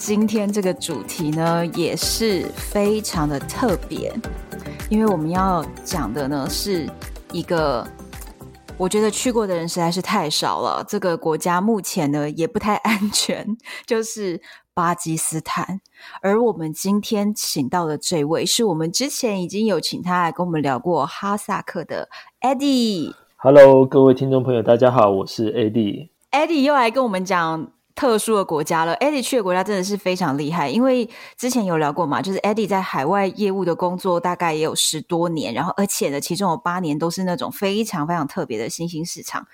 今天这个主题呢，也是非常的特别，因为我们要讲的呢，是一个我觉得去过的人实在是太少了。这个国家目前呢也不太安全，就是巴基斯坦。而我们今天请到的这位，是我们之前已经有请他来跟我们聊过哈萨克的 Eddie。Hello，各位听众朋友，大家好，我是 Eddie。Eddie 又来跟我们讲。特殊的国家了，Eddie 去的国家真的是非常厉害，因为之前有聊过嘛，就是 Eddie 在海外业务的工作大概也有十多年，然后而且呢，其中有八年都是那种非常非常特别的新兴市场，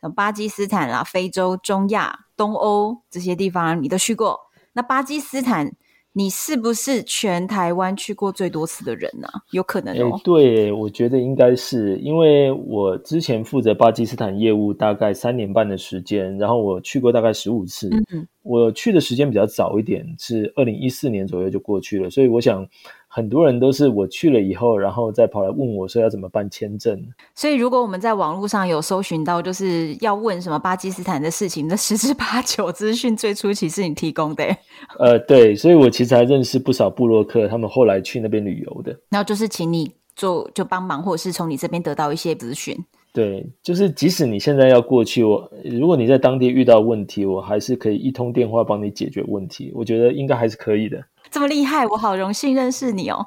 像巴基斯坦啦、非洲、中亚、东欧这些地方你都去过，那巴基斯坦。你是不是全台湾去过最多次的人呢？有可能哦。欸、对，我觉得应该是，因为我之前负责巴基斯坦业务大概三年半的时间，然后我去过大概十五次。嗯嗯。我去的时间比较早一点，是二零一四年左右就过去了，所以我想。很多人都是我去了以后，然后再跑来问我说要怎么办签证。所以如果我们在网络上有搜寻到，就是要问什么巴基斯坦的事情，那十之八九资讯最初期是你提供的。呃，对，所以我其实还认识不少部落客，他们后来去那边旅游的。然后就是请你做就帮忙，或者是从你这边得到一些资讯。对，就是即使你现在要过去，我如果你在当地遇到问题，我还是可以一通电话帮你解决问题。我觉得应该还是可以的。这么厉害，我好荣幸认识你哦！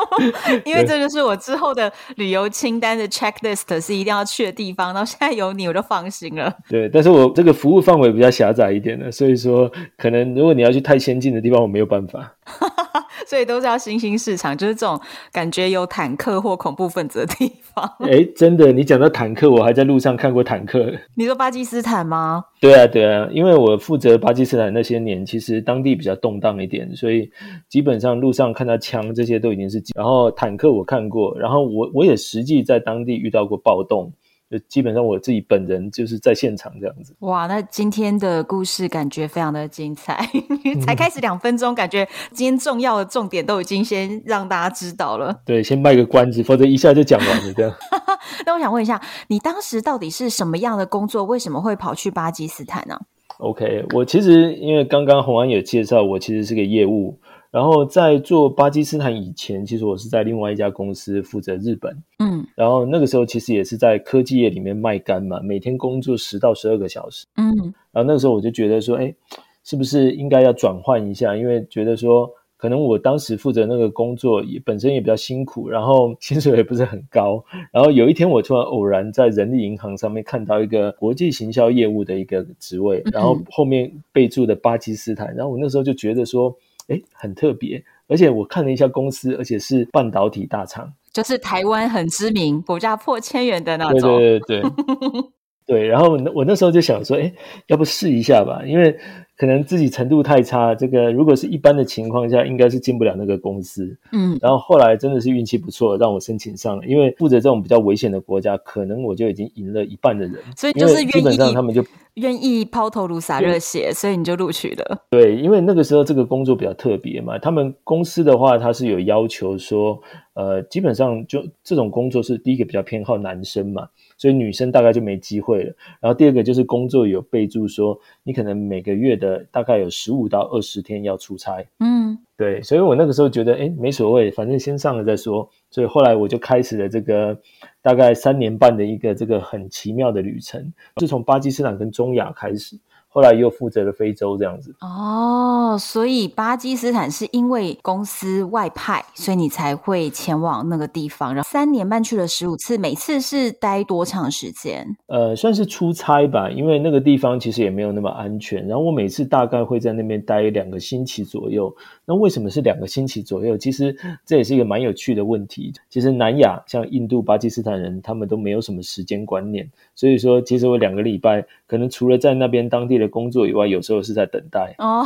因为这就是我之后的旅游清单的 checklist，是一定要去的地方。然后现在有你，我就放心了。对，但是我这个服务范围比较狭窄一点的，所以说可能如果你要去太先进的地方，我没有办法。所以都是要新兴市场，就是这种感觉有坦克或恐怖分子的地方。哎，真的，你讲到坦克，我还在路上看过坦克。你说巴基斯坦吗？对啊，对啊，因为我负责巴基斯坦那些年，其实当地比较动荡一点，所以基本上路上看到枪这些都已经是。然后坦克我看过，然后我我也实际在当地遇到过暴动。就基本上我自己本人就是在现场这样子。哇，那今天的故事感觉非常的精彩，才开始两分钟，感觉今天重要的重点都已经先让大家知道了。对，先卖个关子，否则一下就讲完了这样。那我想问一下，你当时到底是什么样的工作？为什么会跑去巴基斯坦呢？OK，我其实因为刚刚洪安有介绍，我其实是个业务。然后在做巴基斯坦以前，其实我是在另外一家公司负责日本，嗯，然后那个时候其实也是在科技业里面卖干嘛，每天工作十到十二个小时，嗯，然后那个时候我就觉得说，哎，是不是应该要转换一下？因为觉得说，可能我当时负责那个工作也本身也比较辛苦，然后 薪水也不是很高。然后有一天我突然偶然在人力银行上面看到一个国际行销业务的一个职位，然后后面备注的巴基斯坦，然后我那时候就觉得说。哎，很特别，而且我看了一下公司，而且是半导体大厂，就是台湾很知名、股价破千元的那种。对对对对，对。然后我我那时候就想说，哎，要不试一下吧，因为。可能自己程度太差，这个如果是一般的情况下，应该是进不了那个公司。嗯，然后后来真的是运气不错，让我申请上了。因为负责这种比较危险的国家，可能我就已经赢了一半的人，所以就是愿意，基本上他们就愿意抛头颅洒热血，所以你就录取了。对，因为那个时候这个工作比较特别嘛，他们公司的话，他是有要求说，呃，基本上就这种工作是第一个比较偏好男生嘛。所以女生大概就没机会了。然后第二个就是工作有备注说，你可能每个月的大概有十五到二十天要出差。嗯，对。所以我那个时候觉得，哎，没所谓，反正先上了再说。所以后来我就开始了这个大概三年半的一个这个很奇妙的旅程，是从巴基斯坦跟中亚开始。后来又负责了非洲这样子哦，所以巴基斯坦是因为公司外派，所以你才会前往那个地方。然后三年半去了十五次，每次是待多长时间？呃，算是出差吧，因为那个地方其实也没有那么安全。然后我每次大概会在那边待两个星期左右。那为什么是两个星期左右？其实这也是一个蛮有趣的问题。其实南亚像印度、巴基斯坦人，他们都没有什么时间观念，所以说其实我两个礼拜可能除了在那边当地的。的工作以外，有时候是在等待。哦，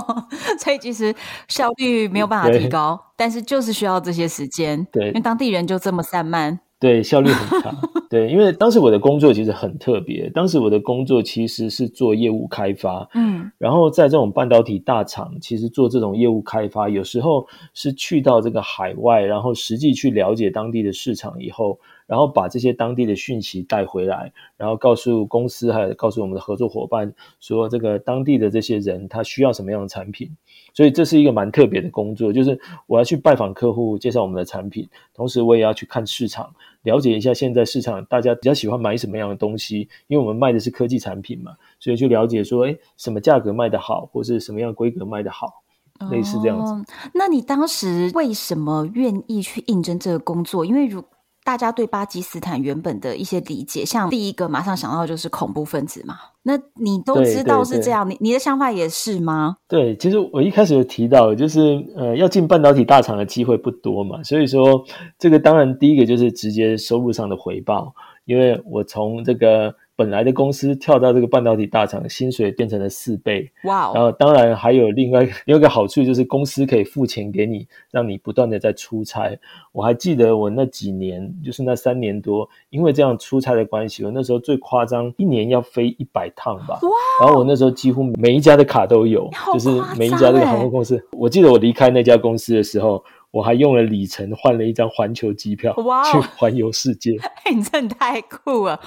所以其实效率没有办法提高，但是就是需要这些时间。对，因为当地人就这么散漫。对，效率很差。对，因为当时我的工作其实很特别。当时我的工作其实是做业务开发，嗯，然后在这种半导体大厂，其实做这种业务开发，有时候是去到这个海外，然后实际去了解当地的市场以后，然后把这些当地的讯息带回来，然后告诉公司，还有告诉我们的合作伙伴，说这个当地的这些人他需要什么样的产品。所以这是一个蛮特别的工作，就是我要去拜访客户，介绍我们的产品，同时我也要去看市场，了解一下现在市场大家比较喜欢买什么样的东西，因为我们卖的是科技产品嘛，所以去了解说，诶，什么价格卖得好，或是什么样规格卖得好，类似这样子。那你当时为什么愿意去应征这个工作？因为如大家对巴基斯坦原本的一些理解，像第一个马上想到就是恐怖分子嘛。那你都知道是这样，你你的想法也是吗？对，其实我一开始有提到，就是呃，要进半导体大厂的机会不多嘛，所以说这个当然第一个就是直接收入上的回报，因为我从这个。本来的公司跳到这个半导体大厂，薪水变成了四倍。哇然后当然还有另外另外一个好处，就是公司可以付钱给你，让你不断的在出差。我还记得我那几年，就是那三年多，因为这样出差的关系，我那时候最夸张，一年要飞一百趟吧。哇！然后我那时候几乎每一家的卡都有，就是每一家这个航空公司。我记得我离开那家公司的时候。我还用了里程换了一张环球机票，哇，去环游世界。哎，你真的太酷了！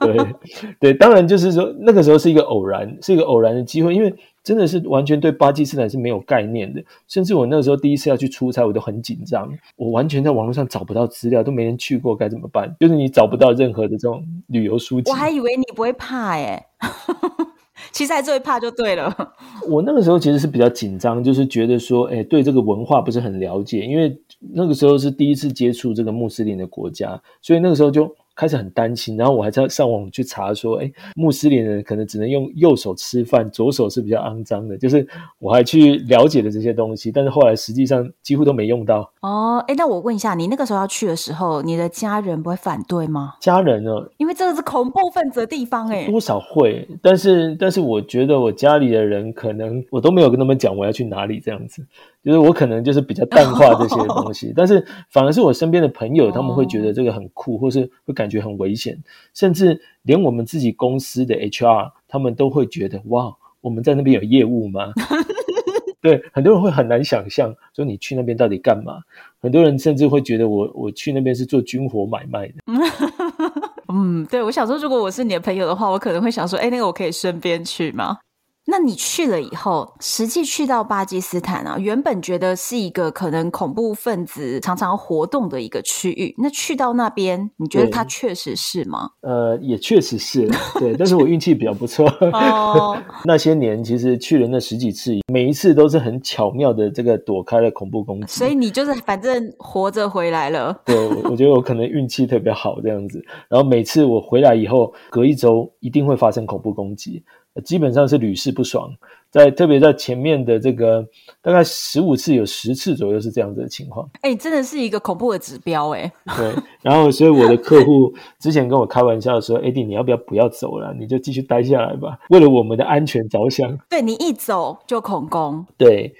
对对，当然就是说那个时候是一个偶然，是一个偶然的机会，因为真的是完全对巴基斯坦是没有概念的，甚至我那个时候第一次要去出差，我都很紧张，我完全在网络上找不到资料，都没人去过，该怎么办？就是你找不到任何的这种旅游书籍。我还以为你不会怕耶。其其实还是会怕就对了。我那个时候其实是比较紧张，就是觉得说，哎，对这个文化不是很了解，因为那个时候是第一次接触这个穆斯林的国家，所以那个时候就。开始很担心，然后我还在上网去查说，哎，穆斯林人可能只能用右手吃饭，左手是比较肮脏的。就是我还去了解了这些东西，但是后来实际上几乎都没用到。哦，哎，那我问一下，你那个时候要去的时候，你的家人不会反对吗？家人呢？因为这个是恐怖分子的地方，哎，多少会，但是但是我觉得我家里的人可能我都没有跟他们讲我要去哪里这样子。就是我可能就是比较淡化这些东西，但是反而是我身边的朋友，他们会觉得这个很酷，或是会感觉很危险，甚至连我们自己公司的 HR，他们都会觉得哇，我们在那边有业务吗？对，很多人会很难想象，说你去那边到底干嘛？很多人甚至会觉得我我去那边是做军火买卖的。嗯，对，我想说，如果我是你的朋友的话，我可能会想说，哎，那个我可以顺便去吗？那你去了以后，实际去到巴基斯坦啊，原本觉得是一个可能恐怖分子常常活动的一个区域。那去到那边，你觉得它确实是吗？呃，也确实是，对。但是我运气比较不错。哦，那些年其实去了那十几次，每一次都是很巧妙的这个躲开了恐怖攻击。所以你就是反正活着回来了。对，我觉得我可能运气特别好这样子。然后每次我回来以后，隔一周一定会发生恐怖攻击。基本上是屡试不爽，在特别在前面的这个大概十五次有十次左右是这样子的情况。哎、欸，真的是一个恐怖的指标哎。对，然后所以我的客户之前跟我开玩笑说：“Eddie，你要不要不要走了？你就继续待下来吧，为了我们的安全着想。”对，你一走就恐攻。对。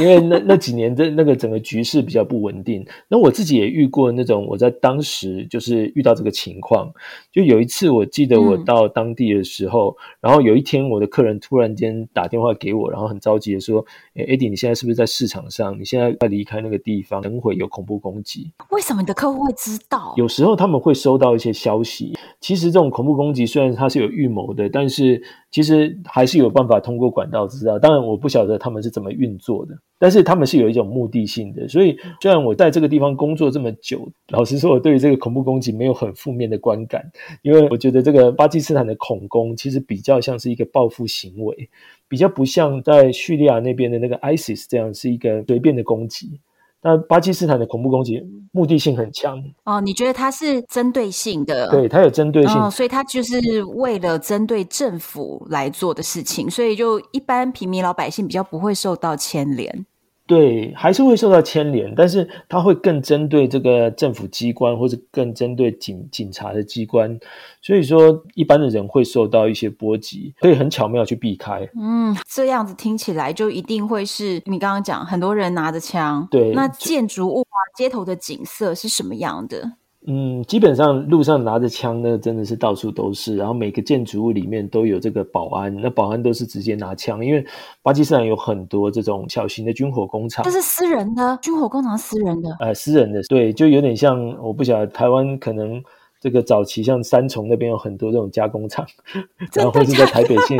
因为那那几年的那个整个局势比较不稳定，那我自己也遇过那种，我在当时就是遇到这个情况，就有一次我记得我到当地的时候，嗯、然后有一天我的客人突然间打电话给我，然后很着急的说：“诶，Eddie，你现在是不是在市场上？你现在快离开那个地方，等会有恐怖攻击。”为什么你的客户会知道？有时候他们会收到一些消息，其实这种恐怖攻击虽然它是有预谋的，但是。其实还是有办法通过管道知道，当然我不晓得他们是怎么运作的，但是他们是有一种目的性的。所以虽然我在这个地方工作这么久，老实说，我对于这个恐怖攻击没有很负面的观感，因为我觉得这个巴基斯坦的恐攻其实比较像是一个报复行为，比较不像在叙利亚那边的那个 ISIS 这样是一个随便的攻击。那巴基斯坦的恐怖攻击目的性很强哦，你觉得它是针对性的？对，它有针对性，哦，所以它就是为了针对政府来做的事情，所以就一般平民老百姓比较不会受到牵连。对，还是会受到牵连，但是它会更针对这个政府机关，或者更针对警警察的机关，所以说一般的人会受到一些波及，可以很巧妙去避开。嗯，这样子听起来就一定会是你刚刚讲，很多人拿着枪。对，那建筑物啊，街头的景色是什么样的？嗯，基本上路上拿着枪呢，真的是到处都是。然后每个建筑物里面都有这个保安，那保安都是直接拿枪，因为巴基斯坦有很多这种小型的军火工厂。这是私人的军火工厂，私人的。呃，私人的，对，就有点像，我不晓得台湾可能。这个早期像三重那边有很多这种加工厂，然后或是在台北县，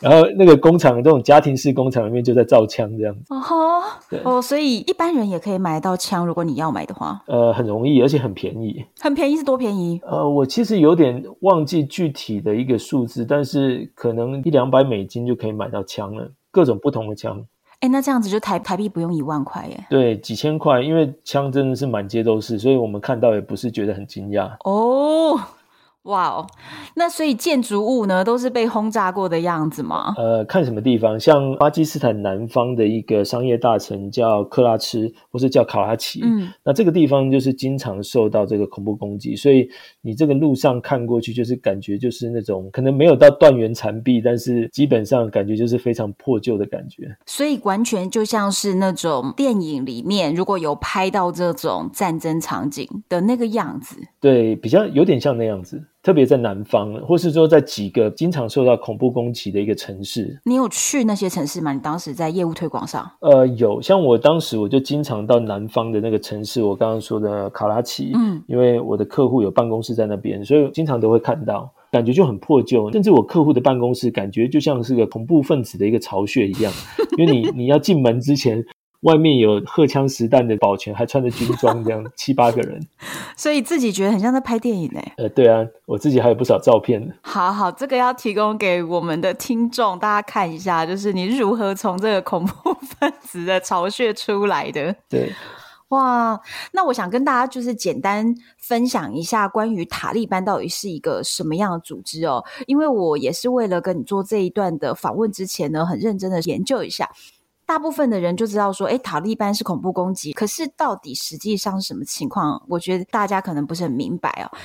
然后那个工厂这种家庭式工厂里面就在造枪这样子。哦，对哦，所以一般人也可以买到枪，如果你要买的话。呃，很容易，而且很便宜。很便宜是多便宜？呃，我其实有点忘记具体的一个数字，但是可能一两百美金就可以买到枪了，各种不同的枪。哎，那这样子就台台币不用一万块耶？对，几千块，因为枪真的是满街都是，所以我们看到也不是觉得很惊讶。哦。哇哦，那所以建筑物呢，都是被轰炸过的样子吗？呃，看什么地方，像巴基斯坦南方的一个商业大城叫克拉吃，或是叫卡拉奇，嗯，那这个地方就是经常受到这个恐怖攻击，所以你这个路上看过去，就是感觉就是那种可能没有到断垣残壁，但是基本上感觉就是非常破旧的感觉。所以完全就像是那种电影里面如果有拍到这种战争场景的那个样子，对，比较有点像那样子。特别在南方，或是说在几个经常受到恐怖攻击的一个城市，你有去那些城市吗？你当时在业务推广上？呃，有，像我当时我就经常到南方的那个城市，我刚刚说的卡拉奇，嗯，因为我的客户有办公室在那边，所以经常都会看到，感觉就很破旧，甚至我客户的办公室感觉就像是个恐怖分子的一个巢穴一样，因为你 你要进门之前。外面有荷枪实弹的保全，还穿着军装，这样 七八个人，所以自己觉得很像在拍电影呢。呃，对啊，我自己还有不少照片。好好，这个要提供给我们的听众大家看一下，就是你如何从这个恐怖分子的巢穴出来的。对，哇，那我想跟大家就是简单分享一下关于塔利班到底是一个什么样的组织哦，因为我也是为了跟你做这一段的访问之前呢，很认真的研究一下。大部分的人就知道说，哎，塔利班是恐怖攻击。可是到底实际上是什么情况？我觉得大家可能不是很明白哦。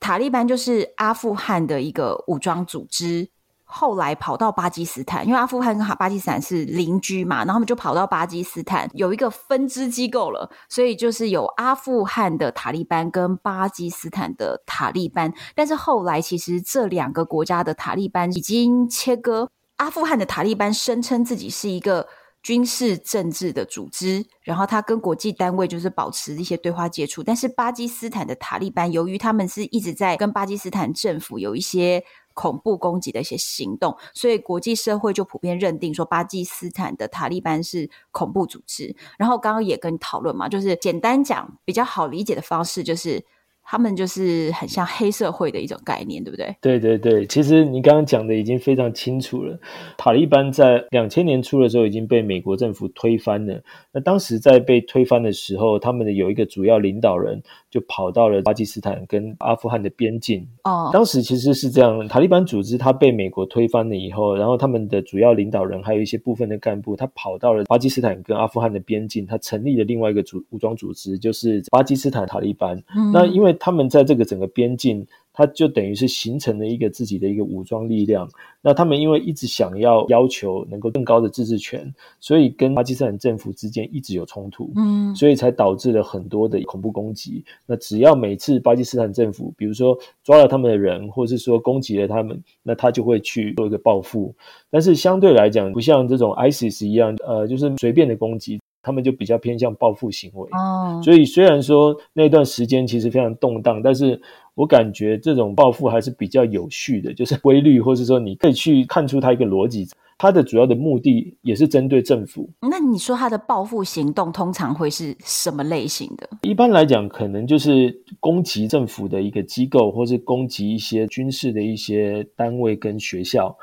塔利班就是阿富汗的一个武装组织，后来跑到巴基斯坦，因为阿富汗跟巴基斯坦是邻居嘛，然后他们就跑到巴基斯坦有一个分支机构了，所以就是有阿富汗的塔利班跟巴基斯坦的塔利班。但是后来其实这两个国家的塔利班已经切割，阿富汗的塔利班声称自己是一个。军事政治的组织，然后他跟国际单位就是保持一些对话接触。但是巴基斯坦的塔利班，由于他们是一直在跟巴基斯坦政府有一些恐怖攻击的一些行动，所以国际社会就普遍认定说巴基斯坦的塔利班是恐怖组织。然后刚刚也跟你讨论嘛，就是简单讲比较好理解的方式就是。他们就是很像黑社会的一种概念，对不对？对对对，其实你刚刚讲的已经非常清楚了。塔利班在两千年初的时候已经被美国政府推翻了。那当时在被推翻的时候，他们的有一个主要领导人就跑到了巴基斯坦跟阿富汗的边境。哦，当时其实是这样，塔利班组织他被美国推翻了以后，然后他们的主要领导人还有一些部分的干部，他跑到了巴基斯坦跟阿富汗的边境，他成立了另外一个组武装组织，就是巴基斯坦塔利班。嗯，那因为他们在这个整个边境，他就等于是形成了一个自己的一个武装力量。那他们因为一直想要要求能够更高的自治权，所以跟巴基斯坦政府之间一直有冲突。嗯，所以才导致了很多的恐怖攻击。那只要每次巴基斯坦政府，比如说抓了他们的人，或是说攻击了他们，那他就会去做一个报复。但是相对来讲，不像这种 ISIS 一样，呃，就是随便的攻击。他们就比较偏向报复行为，哦，所以虽然说那段时间其实非常动荡，但是我感觉这种报复还是比较有序的，就是规律，或是说你可以去看出它一个逻辑。它的主要的目的也是针对政府。那你说它的报复行动通常会是什么类型的？一般来讲，可能就是攻击政府的一个机构，或是攻击一些军事的一些单位跟学校。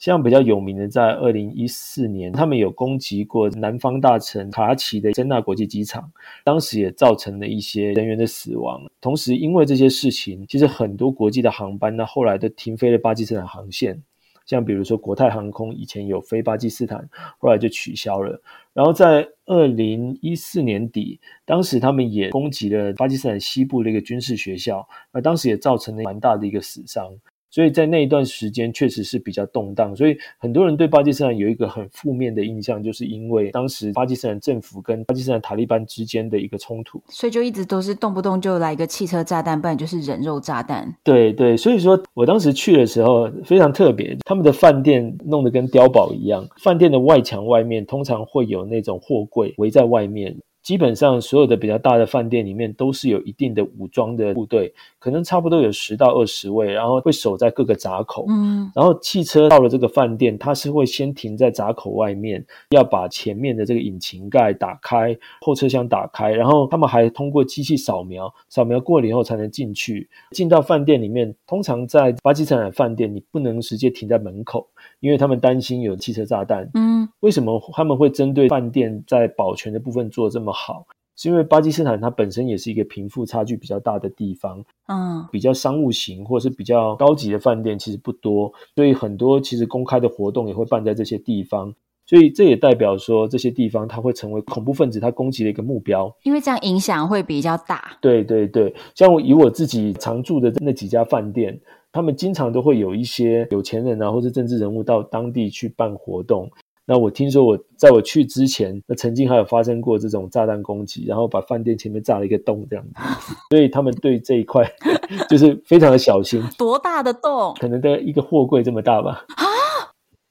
像比较有名的，在二零一四年，他们有攻击过南方大城卡拉奇的珍纳国际机场，当时也造成了一些人员的死亡。同时，因为这些事情，其实很多国际的航班呢，后来都停飞了巴基斯坦航线。像比如说国泰航空以前有飞巴基斯坦，后来就取消了。然后在二零一四年底，当时他们也攻击了巴基斯坦西部的一个军事学校，那当时也造成了蛮大的一个死伤。所以在那一段时间确实是比较动荡，所以很多人对巴基斯坦有一个很负面的印象，就是因为当时巴基斯坦政府跟巴基斯坦塔利班之间的一个冲突，所以就一直都是动不动就来一个汽车炸弹，不然就是人肉炸弹。对对，所以说我当时去的时候非常特别，他们的饭店弄得跟碉堡一样，饭店的外墙外面通常会有那种货柜围在外面。基本上所有的比较大的饭店里面都是有一定的武装的部队，可能差不多有十到二十位，然后会守在各个闸口。嗯，然后汽车到了这个饭店，它是会先停在闸口外面，要把前面的这个引擎盖打开，后车厢打开，然后他们还通过机器扫描，扫描过了以后才能进去。进到饭店里面，通常在巴基斯坦的饭店，你不能直接停在门口。因为他们担心有汽车炸弹。嗯，为什么他们会针对饭店在保全的部分做这么好？是因为巴基斯坦它本身也是一个贫富差距比较大的地方。嗯，比较商务型或是比较高级的饭店其实不多，所以很多其实公开的活动也会办在这些地方。所以这也代表说，这些地方它会成为恐怖分子他攻击的一个目标。因为这样影响会比较大。对对对，像我以我自己常住的那几家饭店。他们经常都会有一些有钱人啊，或是政治人物到当地去办活动。那我听说我在我去之前，那曾经还有发生过这种炸弹攻击，然后把饭店前面炸了一个洞这样子。所以他们对这一块 就是非常的小心。多大的洞？可能的一个货柜这么大吧。啊，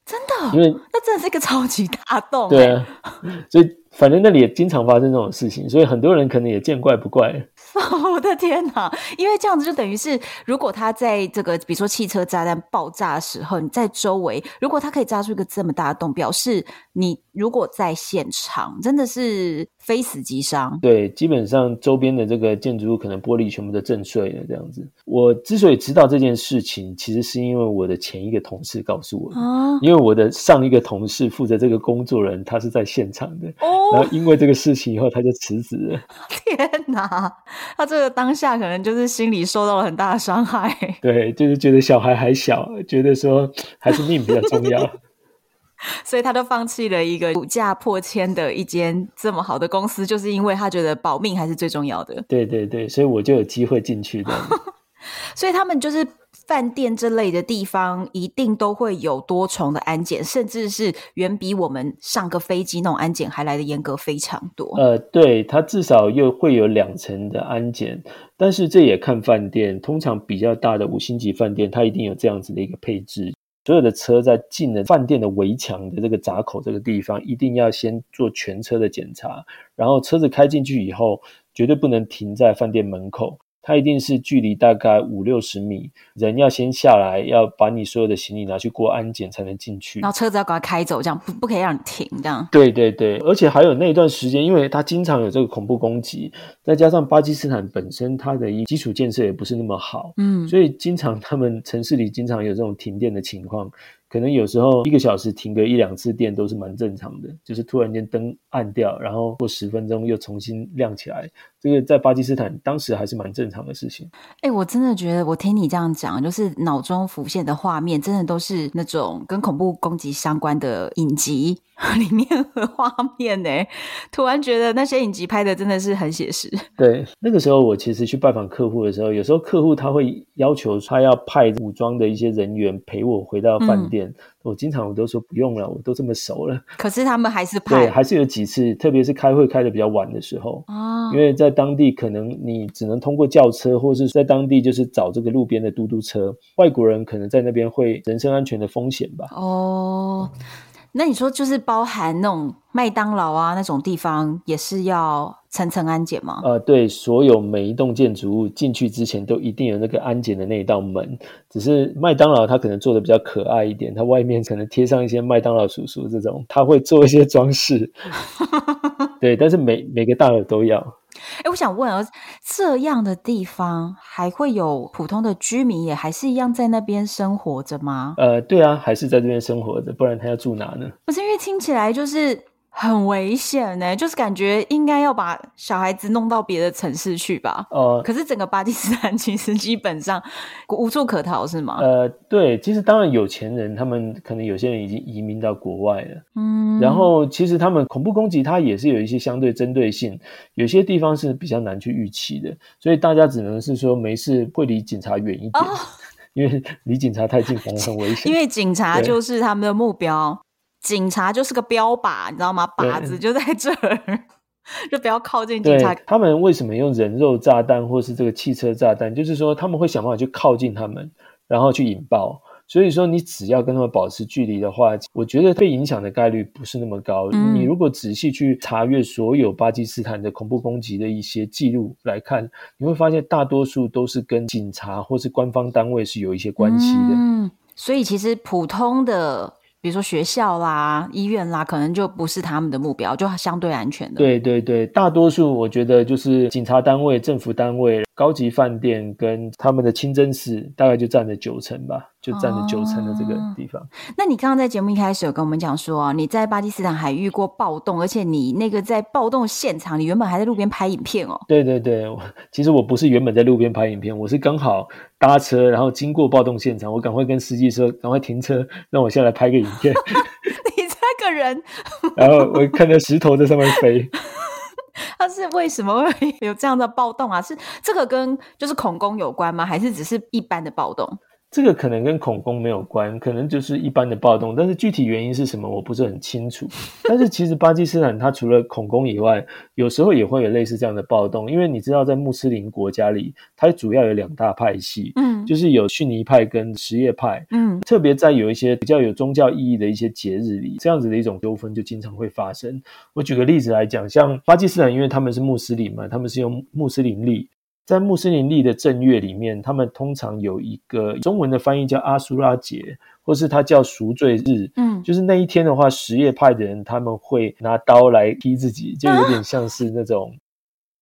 真的？因为那真的是一个超级大洞欸。对啊，所以。反正那里也经常发生这种事情，所以很多人可能也见怪不怪。我的天哪！因为这样子就等于是，如果他在这个比如说汽车炸弹爆炸的时候，你在周围，如果他可以炸出一个这么大的洞，表示你如果在现场，真的是非死即伤。对，基本上周边的这个建筑物可能玻璃全部都震碎了这样子。我之所以知道这件事情，其实是因为我的前一个同事告诉我因为我的上一个同事负责这个工作人，他是在现场的。哦。然后因为这个事情以后，他就辞职了。天哪，他这个当下可能就是心里受到了很大的伤害。对，就是觉得小孩还小，觉得说还是命比较重要，所以他都放弃了一个股价破千的一间这么好的公司，就是因为他觉得保命还是最重要的。对对对，所以我就有机会进去的。所以他们就是。饭店这类的地方一定都会有多重的安检，甚至是远比我们上个飞机那种安检还来的严格非常多。呃，对，它至少又会有两层的安检，但是这也看饭店。通常比较大的五星级饭店，它一定有这样子的一个配置：所有的车在进了饭店的围墙的这个闸口这个地方，一定要先做全车的检查，然后车子开进去以后，绝对不能停在饭店门口。它一定是距离大概五六十米，人要先下来，要把你所有的行李拿去过安检才能进去。然后车子要赶快开走，这样不不可以让你停，这样。对对对，而且还有那一段时间，因为它经常有这个恐怖攻击，再加上巴基斯坦本身它的一基础建设也不是那么好，嗯，所以经常他们城市里经常有这种停电的情况。可能有时候一个小时停个一两次电都是蛮正常的，就是突然间灯暗掉，然后过十分钟又重新亮起来，这个在巴基斯坦当时还是蛮正常的事情。哎、欸，我真的觉得我听你这样讲，就是脑中浮现的画面，真的都是那种跟恐怖攻击相关的影集 里面的画面呢。突然觉得那些影集拍的真的是很写实。对，那个时候我其实去拜访客户的时候，有时候客户他会要求他要派武装的一些人员陪我回到饭店。嗯我经常我都说不用了，我都这么熟了。可是他们还是派，对，还是有几次，特别是开会开的比较晚的时候，哦，因为在当地可能你只能通过轿车，或是在当地就是找这个路边的嘟嘟车。外国人可能在那边会人身安全的风险吧。哦。那你说就是包含那种麦当劳啊那种地方也是要层层安检吗？呃，对，所有每一栋建筑物进去之前都一定有那个安检的那一道门。只是麦当劳它可能做的比较可爱一点，它外面可能贴上一些麦当劳叔叔这种，他会做一些装饰。对，但是每每个大楼都要。哎、欸，我想问啊，这样的地方还会有普通的居民也还是一样在那边生活着吗？呃，对啊，还是在这边生活着，不然他要住哪呢？不是因为听起来就是很危险呢，就是感觉应该要把小孩子弄到别的城市去吧。哦、呃，可是整个巴基斯坦 其实基本上无处可逃，是吗？呃，对，其实当然有钱人，他们可能有些人已经移民到国外了。嗯，然后其实他们恐怖攻击，它也是有一些相对针对性，有些地方是比较难去预期的，所以大家只能是说没事会离警察远一点，哦、因为离警察太近反而很危险。因为警察就是他们的目标。警察就是个标靶，你知道吗？靶子就在这儿，就不要靠近警察。他们为什么用人肉炸弹或是这个汽车炸弹？就是说他们会想办法去靠近他们，然后去引爆。所以说，你只要跟他们保持距离的话，我觉得被影响的概率不是那么高。嗯、你如果仔细去查阅所有巴基斯坦的恐怖攻击的一些记录来看，你会发现大多数都是跟警察或是官方单位是有一些关系的。嗯，所以其实普通的。比如说学校啦、医院啦，可能就不是他们的目标，就相对安全的。对对对，大多数我觉得就是警察单位、政府单位、高级饭店跟他们的清真寺，大概就占了九成吧，就占了九成的这个地方。哦，那你刚刚在节目一开始有跟我们讲说，你在巴基斯坦还遇过暴动，而且你那个在暴动现场，你原本还在路边拍影片哦。对对对，其实我不是原本在路边拍影片，我是刚好搭车，然后经过暴动现场，我赶快跟司机说，赶快停车，让我下来拍个影片。你这个人，然后我看到石头在上面飞。他是为什么会有这样的暴动啊？是这个跟就是恐攻有关吗？还是只是一般的暴动？这个可能跟恐攻没有关，可能就是一般的暴动，但是具体原因是什么，我不是很清楚。但是其实巴基斯坦它除了恐攻以外，有时候也会有类似这样的暴动，因为你知道，在穆斯林国家里，它主要有两大派系，嗯，就是有逊尼派跟什叶派，嗯，特别在有一些比较有宗教意义的一些节日里，这样子的一种纠纷就经常会发生。我举个例子来讲，像巴基斯坦，因为他们是穆斯林嘛，他们是用穆斯林历。在穆斯林历的正月里面，他们通常有一个中文的翻译叫阿苏拉节，或是它叫赎罪日。嗯，就是那一天的话，什叶派的人他们会拿刀来劈自己，就有点像是那种，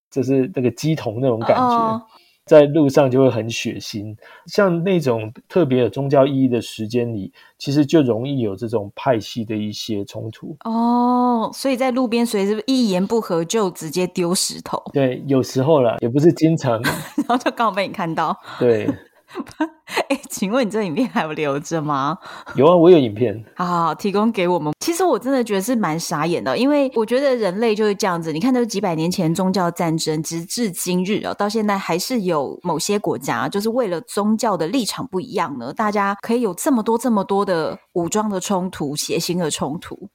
就是那个鸡童那种感觉。哦在路上就会很血腥，像那种特别有宗教意义的时间里，其实就容易有这种派系的一些冲突。哦，所以在路边随时一言不合就直接丢石头。对，有时候啦，也不是经常，然后就刚好被你看到。对。哎，请问你这影片还有留着吗？有啊，我有影片。好，好，好，提供给我们。其实我真的觉得是蛮傻眼的，因为我觉得人类就是这样子。你看，都是几百年前宗教战争，直至今日啊，到现在还是有某些国家，就是为了宗教的立场不一样呢，大家可以有这么多、这么多的武装的冲突、血腥的冲突。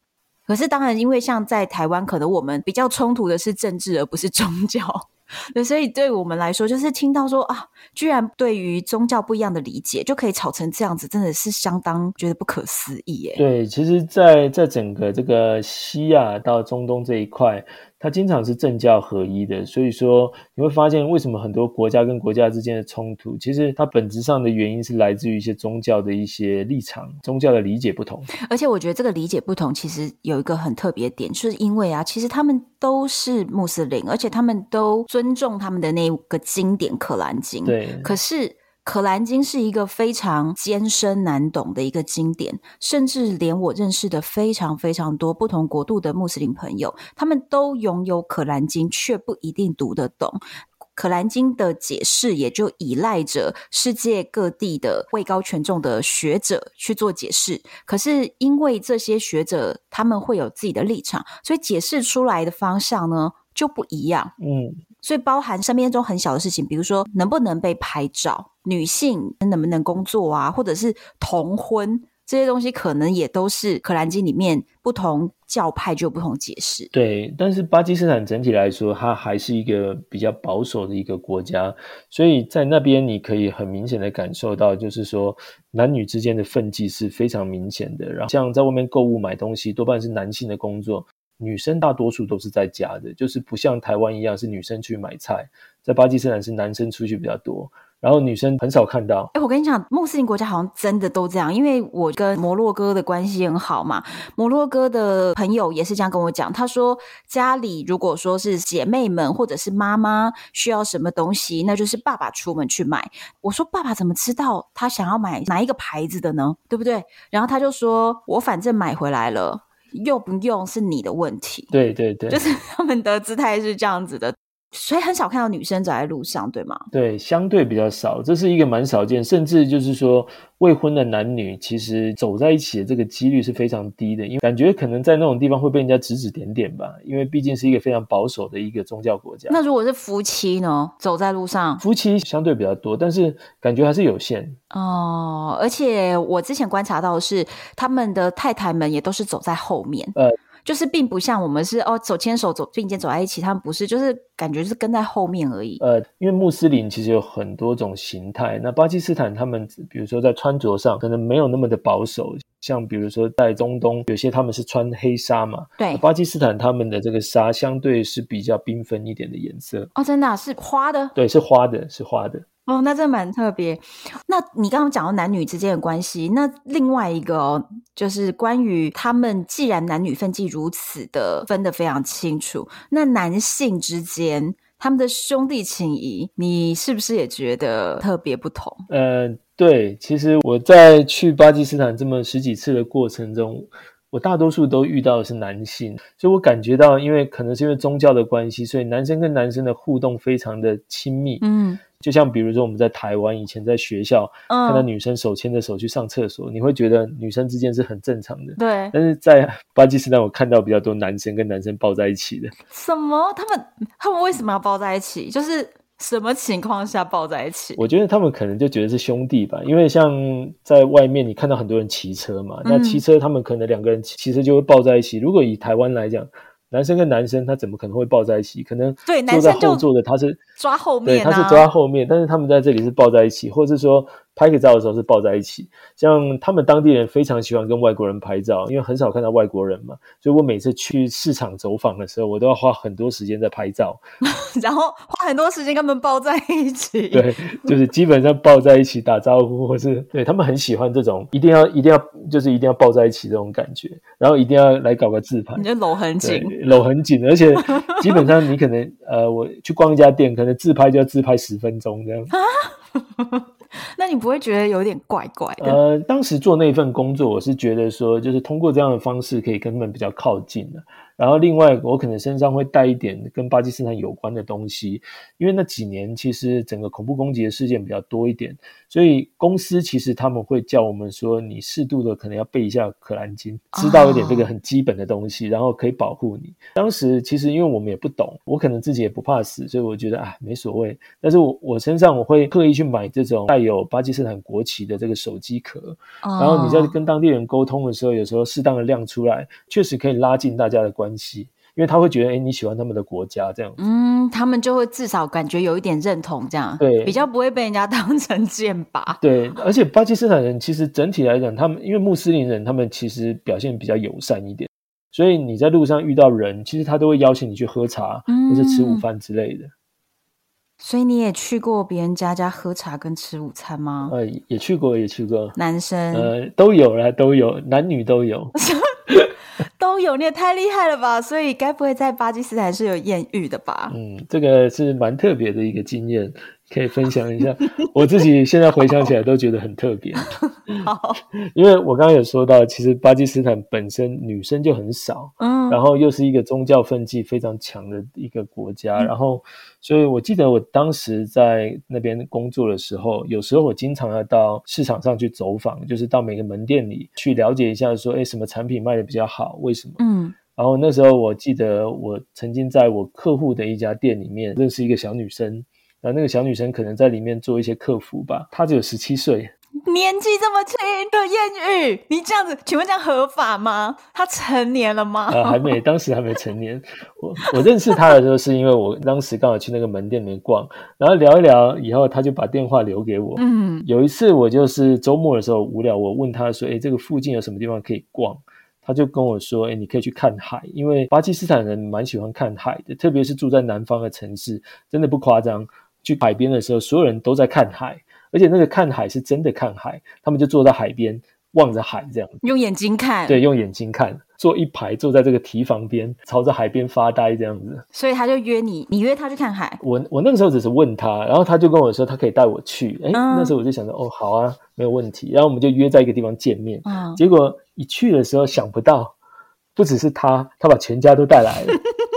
可是，当然，因为像在台湾，可能我们比较冲突的是政治，而不是宗教。对，所以对我们来说，就是听到说啊，居然对于宗教不一样的理解，就可以吵成这样子，真的是相当觉得不可思议耶。对，其实在，在在整个这个西亚到中东这一块。它经常是政教合一的，所以说你会发现为什么很多国家跟国家之间的冲突，其实它本质上的原因是来自于一些宗教的一些立场、宗教的理解不同。而且我觉得这个理解不同，其实有一个很特别的点，就是因为啊，其实他们都是穆斯林，而且他们都尊重他们的那个经典《可兰经》。对，可是。《可兰经》是一个非常艰深难懂的一个经典，甚至连我认识的非常非常多不同国度的穆斯林朋友，他们都拥有《可兰经》，却不一定读得懂。《可兰经》的解释也就依赖着世界各地的位高权重的学者去做解释。可是因为这些学者他们会有自己的立场，所以解释出来的方向呢就不一样。嗯，所以包含身边中很小的事情，比如说能不能被拍照。女性能不能工作啊，或者是同婚这些东西，可能也都是《可兰经》里面不同教派就有不同解释。对，但是巴基斯坦整体来说，它还是一个比较保守的一个国家，所以在那边你可以很明显的感受到，就是说男女之间的分际是非常明显的。然后像在外面购物买东西，多半是男性的工作，女生大多数都是在家的，就是不像台湾一样是女生去买菜，在巴基斯坦是男生出去比较多。然后女生很少看到。哎，我跟你讲，穆斯林国家好像真的都这样，因为我跟摩洛哥的关系很好嘛。摩洛哥的朋友也是这样跟我讲，他说家里如果说是姐妹们或者是妈妈需要什么东西，那就是爸爸出门去买。我说爸爸怎么知道他想要买哪一个牌子的呢？对不对？然后他就说我反正买回来了。用不用是你的问题。对对对，就是他们的姿态是这样子的。所以很少看到女生走在路上，对吗？对，相对比较少，这是一个蛮少见，甚至就是说未婚的男女其实走在一起的这个几率是非常低的，因为感觉可能在那种地方会被人家指指点点吧，因为毕竟是一个非常保守的一个宗教国家。那如果是夫妻呢？走在路上，夫妻相对比较多，但是感觉还是有限哦。而且我之前观察到的是，他们的太太们也都是走在后面。呃。就是并不像我们是哦，手牵手走并肩走在一起，他们不是，就是感觉是跟在后面而已。呃，因为穆斯林其实有很多种形态，那巴基斯坦他们比如说在穿着上可能没有那么的保守，像比如说在中东有些他们是穿黑纱嘛，对，巴基斯坦他们的这个纱相对是比较缤纷一点的颜色。哦，真的啊，是花的？对，是花的，是花的。哦，那这蛮特别。那你刚刚讲到男女之间的关系，那另外一个哦，就是关于他们既然男女分际如此的分得非常清楚，那男性之间他们的兄弟情谊，你是不是也觉得特别不同？呃，对，其实我在去巴基斯坦这么十几次的过程中，我大多数都遇到的是男性，所以我感觉到，因为可能是因为宗教的关系，所以男生跟男生的互动非常的亲密。嗯。就像比如说我们在台湾以前在学校、嗯、看到女生手牵着手去上厕所，你会觉得女生之间是很正常的。对。但是在巴基斯坦，我看到比较多男生跟男生抱在一起的。什么？他们他们为什么要抱在一起？就是什么情况下抱在一起？我觉得他们可能就觉得是兄弟吧，因为像在外面你看到很多人骑车嘛，那骑车他们可能两个人骑车就会抱在一起。嗯、如果以台湾来讲。男生跟男生，他怎么可能会抱在一起？可能坐在后座的他是抓后面，对，他是抓后面，但是他们在这里是抱在一起，或者是说。拍个照的时候是抱在一起，像他们当地人非常喜欢跟外国人拍照，因为很少看到外国人嘛，所以我每次去市场走访的时候，我都要花很多时间在拍照，然后花很多时间跟他们抱在一起。对，就是基本上抱在一起打招呼，或是对他们很喜欢这种一定要一定要就是一定要抱在一起这种感觉，然后一定要来搞个自拍，你就搂很紧，搂很紧，而且基本上你可能呃，我去逛一家店，可能自拍就要自拍十分钟这样。啊 那你不会觉得有点怪怪的？呃，当时做那份工作，我是觉得说，就是通过这样的方式，可以跟他们比较靠近的。然后另外，我可能身上会带一点跟巴基斯坦有关的东西，因为那几年其实整个恐怖攻击的事件比较多一点，所以公司其实他们会叫我们说，你适度的可能要背一下《可兰经》，知道一点这个很基本的东西，然后可以保护你。当时其实因为我们也不懂，我可能自己也不怕死，所以我觉得啊没所谓。但是我我身上我会刻意去买这种带有巴基斯坦国旗的这个手机壳，然后你在跟当地人沟通的时候，有时候适当的亮出来，确实可以拉近大家的关系。因为他会觉得，哎，你喜欢他们的国家这样，嗯，他们就会至少感觉有一点认同，这样，对，比较不会被人家 当成剑靶。对，而且巴基斯坦人其实整体来讲，他们因为穆斯林人，他们其实表现比较友善一点，所以你在路上遇到人，其实他都会邀请你去喝茶，嗯，或者吃午饭之类的。所以你也去过别人家家喝茶跟吃午餐吗？呃，也去过，也去过。男生，呃，都有啦，都有，男女都有。都有，你也太厉害了吧！所以该不会在巴基斯坦是有艳遇的吧？嗯，这个是蛮特别的一个经验，可以分享一下。我自己现在回想起来都觉得很特别。好，因为我刚刚有说到，其实巴基斯坦本身女生就很少，嗯，然后又是一个宗教分际非常强的一个国家，嗯、然后。所以我记得我当时在那边工作的时候，有时候我经常要到市场上去走访，就是到每个门店里去了解一下，说，诶，什么产品卖的比较好，为什么？嗯。然后那时候我记得我曾经在我客户的一家店里面认识一个小女生，然后那个小女生可能在里面做一些客服吧，她只有十七岁。年纪这么轻的艳遇，你这样子，请问这样合法吗？他成年了吗？呃，还没，当时还没成年。我我认识他的时候，是因为我当时刚好去那个门店里面逛，然后聊一聊，以后他就把电话留给我。嗯，有一次我就是周末的时候无聊，我问他说：“诶，这个附近有什么地方可以逛？”他就跟我说：“诶，你可以去看海，因为巴基斯坦人蛮喜欢看海的，特别是住在南方的城市，真的不夸张。去海边的时候，所有人都在看海。”而且那个看海是真的看海，他们就坐在海边望着海这样子，用眼睛看。对，用眼睛看，坐一排坐在这个堤防边，朝着海边发呆这样子。所以他就约你，你约他去看海。我我那个时候只是问他，然后他就跟我说他可以带我去。哎、嗯、那时候我就想着哦，好啊，没有问题。然后我们就约在一个地方见面。嗯，结果一去的时候想不到，不只是他，他把全家都带来了。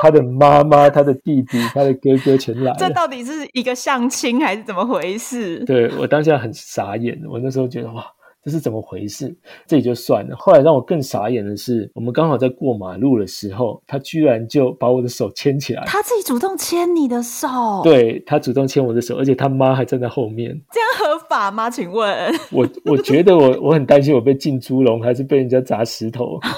他的妈妈、他的弟弟、他的哥哥全来了。这到底是一个相亲还是怎么回事？对，我当下很傻眼，我那时候觉得哇，这是怎么回事？这也就算了。后来让我更傻眼的是，我们刚好在过马路的时候，他居然就把我的手牵起来。他自己主动牵你的手？对，他主动牵我的手，而且他妈还站在后面。这样合法吗？请问？我我觉得我我很担心我被浸猪笼，还是被人家砸石头。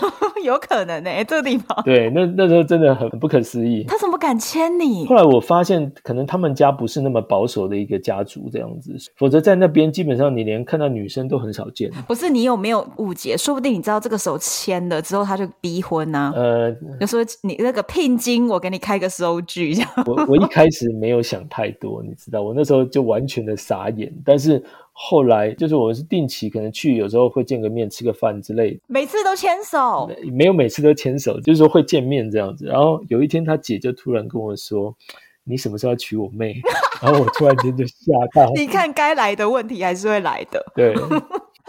有可能呢、欸，这个地方对，那那时候真的很不可思议。他怎么敢牵你？后来我发现，可能他们家不是那么保守的一个家族这样子，否则在那边基本上你连看到女生都很少见。不是你有没有误解？说不定你知道这个手签了之后他就逼婚呢、啊？呃，就说你那个聘金，我给你开个收据这样。我我一开始没有想太多，你知道，我那时候就完全的傻眼，但是。后来就是我是定期可能去，有时候会见个面，吃个饭之类的。每次都牵手？没有每次都牵手，就是说会见面这样子。然后有一天他姐就突然跟我说：“你什么时候要娶我妹？”然后我突然间就吓到。你看，该来的问题还是会来的。对，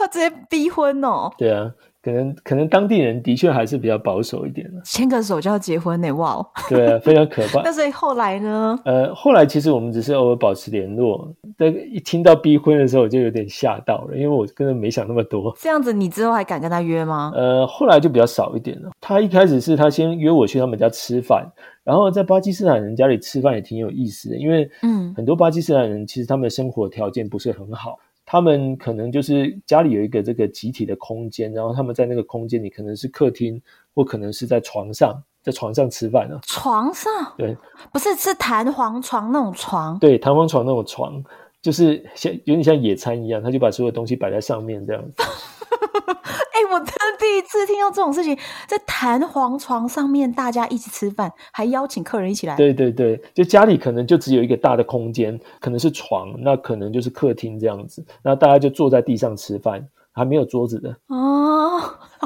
他直接逼婚哦。对啊。可能可能当地人的确还是比较保守一点的，牵个手就要结婚呢，哇！对啊，非常可怕。那所以后来呢？呃，后来其实我们只是偶尔保持联络。但一听到逼婚的时候，我就有点吓到了，因为我根本没想那么多。这样子，你之后还敢跟他约吗？呃，后来就比较少一点了。他一开始是他先约我去他们家吃饭，然后在巴基斯坦人家里吃饭也挺有意思的，因为嗯，很多巴基斯坦人其实他们的生活条件不是很好。他们可能就是家里有一个这个集体的空间，然后他们在那个空间里可能是客厅，或可能是在床上，在床上吃饭呢。床上？对，不是是弹簧床那种床。对，弹簧床那种床，就是像有点像野餐一样，他就把所有东西摆在上面这样子。哎、欸，我真的第一次听到这种事情，在弹簧床上面大家一起吃饭，还邀请客人一起来。对对对，就家里可能就只有一个大的空间，可能是床，那可能就是客厅这样子，那大家就坐在地上吃饭，还没有桌子的。哦，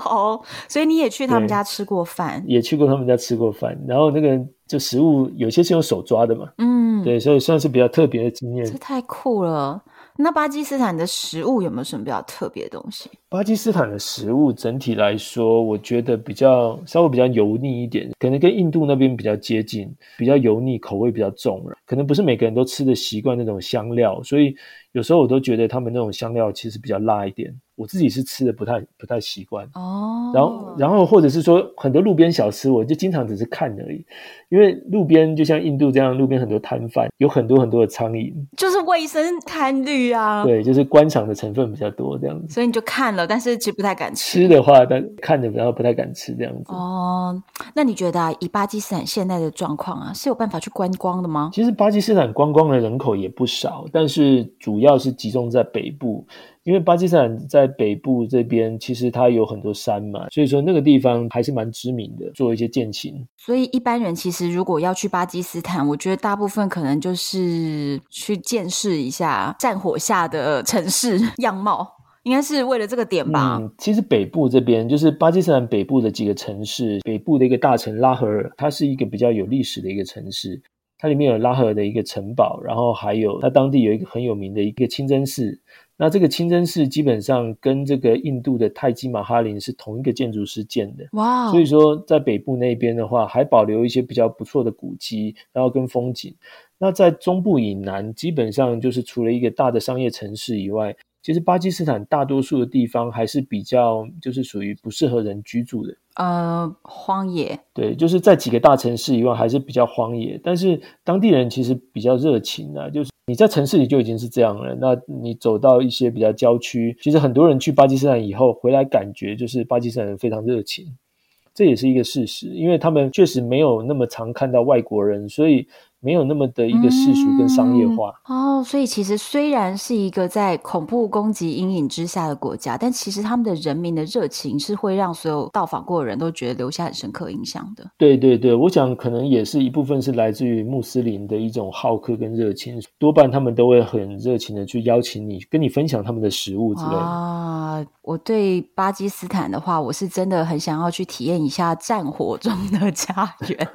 哦，所以你也去他们家吃过饭？也去过他们家吃过饭，然后那个就食物有些是用手抓的嘛，嗯，对，所以算是比较特别的经验。这太酷了。那巴基斯坦的食物有没有什么比较特别的东西？巴基斯坦的食物整体来说，我觉得比较稍微比较油腻一点，可能跟印度那边比较接近，比较油腻，口味比较重了。可能不是每个人都吃得习惯那种香料，所以有时候我都觉得他们那种香料其实比较辣一点。我自己是吃的不太不太习惯哦，然后然后或者是说很多路边小吃，我就经常只是看而已，因为路边就像印度这样，路边很多摊贩有很多很多的苍蝇，就是卫生堪虑啊。对，就是观赏的成分比较多这样子，所以你就看了，但是其实不太敢吃。吃的话，但看着比较不太敢吃这样子。哦，那你觉得啊，以巴基斯坦现在的状况啊，是有办法去观光的吗？其实巴基斯坦观光的人口也不少，但是主要是集中在北部。因为巴基斯坦在北部这边，其实它有很多山嘛，所以说那个地方还是蛮知名的，做一些健行。所以一般人其实如果要去巴基斯坦，我觉得大部分可能就是去见识一下战火下的城市样貌，应该是为了这个点吧。嗯，其实北部这边就是巴基斯坦北部的几个城市，北部的一个大城拉合尔，它是一个比较有历史的一个城市，它里面有拉合尔的一个城堡，然后还有它当地有一个很有名的一个清真寺。那这个清真寺基本上跟这个印度的泰姬玛哈林是同一个建筑师建的，哇！所以说在北部那边的话，还保留一些比较不错的古迹，然后跟风景。那在中部以南，基本上就是除了一个大的商业城市以外，其实巴基斯坦大多数的地方还是比较就是属于不适合人居住的，呃，荒野。对，就是在几个大城市以外还是比较荒野，但是当地人其实比较热情啊，就是。你在城市里就已经是这样了，那你走到一些比较郊区，其实很多人去巴基斯坦以后回来，感觉就是巴基斯坦人非常热情，这也是一个事实，因为他们确实没有那么常看到外国人，所以。没有那么的一个世俗跟商业化。嗯、哦，所以其实虽然是一个在恐怖攻击阴影之下的国家，但其实他们的人民的热情是会让所有到访过的人都觉得留下很深刻印象的。对对对，我想可能也是一部分是来自于穆斯林的一种好客跟热情，多半他们都会很热情的去邀请你，跟你分享他们的食物之类的。啊，我对巴基斯坦的话，我是真的很想要去体验一下战火中的家园。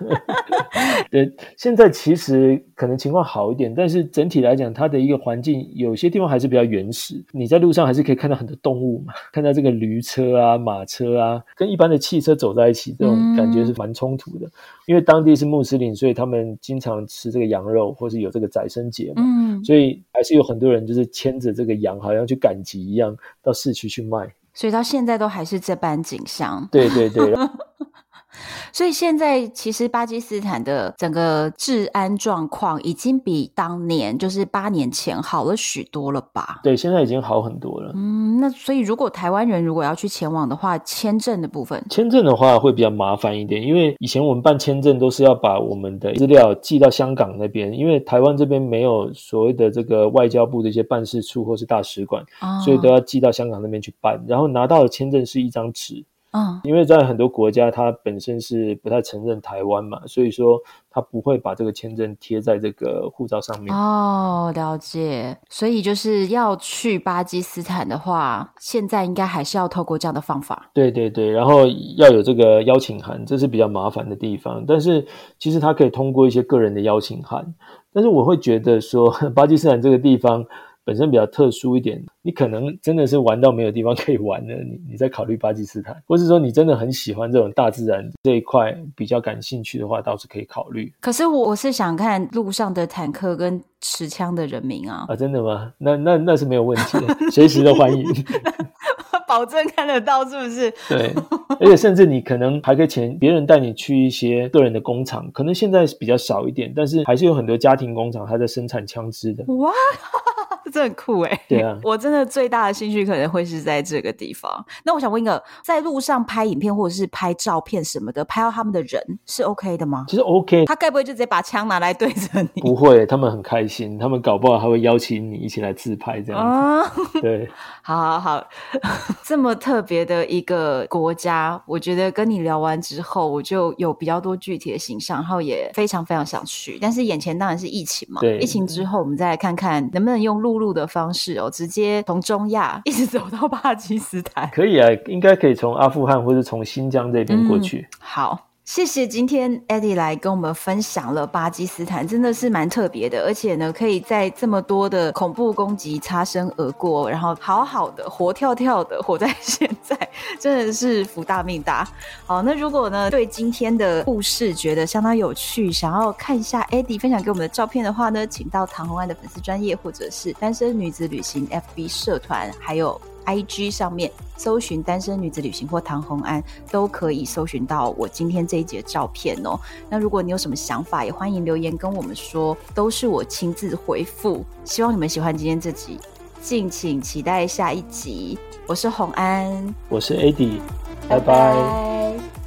对，现在其实。实可能情况好一点，但是整体来讲，它的一个环境有些地方还是比较原始。你在路上还是可以看到很多动物嘛，看到这个驴车啊、马车啊，跟一般的汽车走在一起，这种感觉是蛮冲突的。嗯、因为当地是穆斯林，所以他们经常吃这个羊肉，或是有这个宰牲节嘛，嗯、所以还是有很多人就是牵着这个羊，好像去赶集一样，到市区去卖。所以到现在都还是这般景象。对对对。所以现在其实巴基斯坦的整个治安状况已经比当年，就是八年前好了许多了吧？对，现在已经好很多了。嗯，那所以如果台湾人如果要去前往的话，签证的部分，签证的话会比较麻烦一点，因为以前我们办签证都是要把我们的资料寄到香港那边，因为台湾这边没有所谓的这个外交部的一些办事处或是大使馆，哦，所以都要寄到香港那边去办，然后拿到的签证是一张纸。嗯，因为在很多国家，它本身是不太承认台湾嘛，所以说它不会把这个签证贴在这个护照上面。哦，了解。所以就是要去巴基斯坦的话，现在应该还是要透过这样的方法。对对对，然后要有这个邀请函，这是比较麻烦的地方。但是其实它可以通过一些个人的邀请函。但是我会觉得说，巴基斯坦这个地方。本身比较特殊一点，你可能真的是玩到没有地方可以玩了，你你在考虑巴基斯坦，或是说你真的很喜欢这种大自然这一块比较感兴趣的话，倒是可以考虑。可是我我是想看路上的坦克跟持枪的人民啊！啊，真的吗？那那那是没有问题的，随时都欢迎，保证看得到，是不是？对，而且甚至你可能还可以请别人带你去一些个人的工厂，可能现在比较少一点，但是还是有很多家庭工厂还在生产枪支的。哇！这很酷哎！对啊，我真的最大的兴趣可能会是在这个地方。那我想问一个，在路上拍影片或者是拍照片什么的，拍到他们的人是 OK 的吗？其实 OK，他该不会就直接把枪拿来对着你？不会，他们很开心，他们搞不好还会邀请你一起来自拍这样子。啊、对，好 好好，这么特别的一个国家，我觉得跟你聊完之后，我就有比较多具体的形象，然后也非常非常想去。但是眼前当然是疫情嘛，疫情之后我们再来看看能不能用陆路的方式哦，直接从中亚一直走到巴基斯坦，可以啊，应该可以从阿富汗或者从新疆这边过去。嗯，好。谢谢今天 Eddie 来跟我们分享了巴基斯坦，真的是蛮特别的，而且呢，可以在这么多的恐怖攻击擦身而过，然后好好的活跳跳的活在现在，真的是福大命大。好，那如果呢，对今天的故事觉得相当有趣，想要看一下 Eddie 分享给我们的照片的话呢，请到唐红安的粉丝专业或者是单身女子旅行 FB 社团，还有。IG 上面搜寻单身女子旅行或唐红安，都可以搜寻到我今天这一集的照片哦。那如果你有什么想法，也欢迎留言跟我们说，都是我亲自回复。希望你们喜欢今天这集，敬请期待下一集。我是红安，我是拜。拜拜。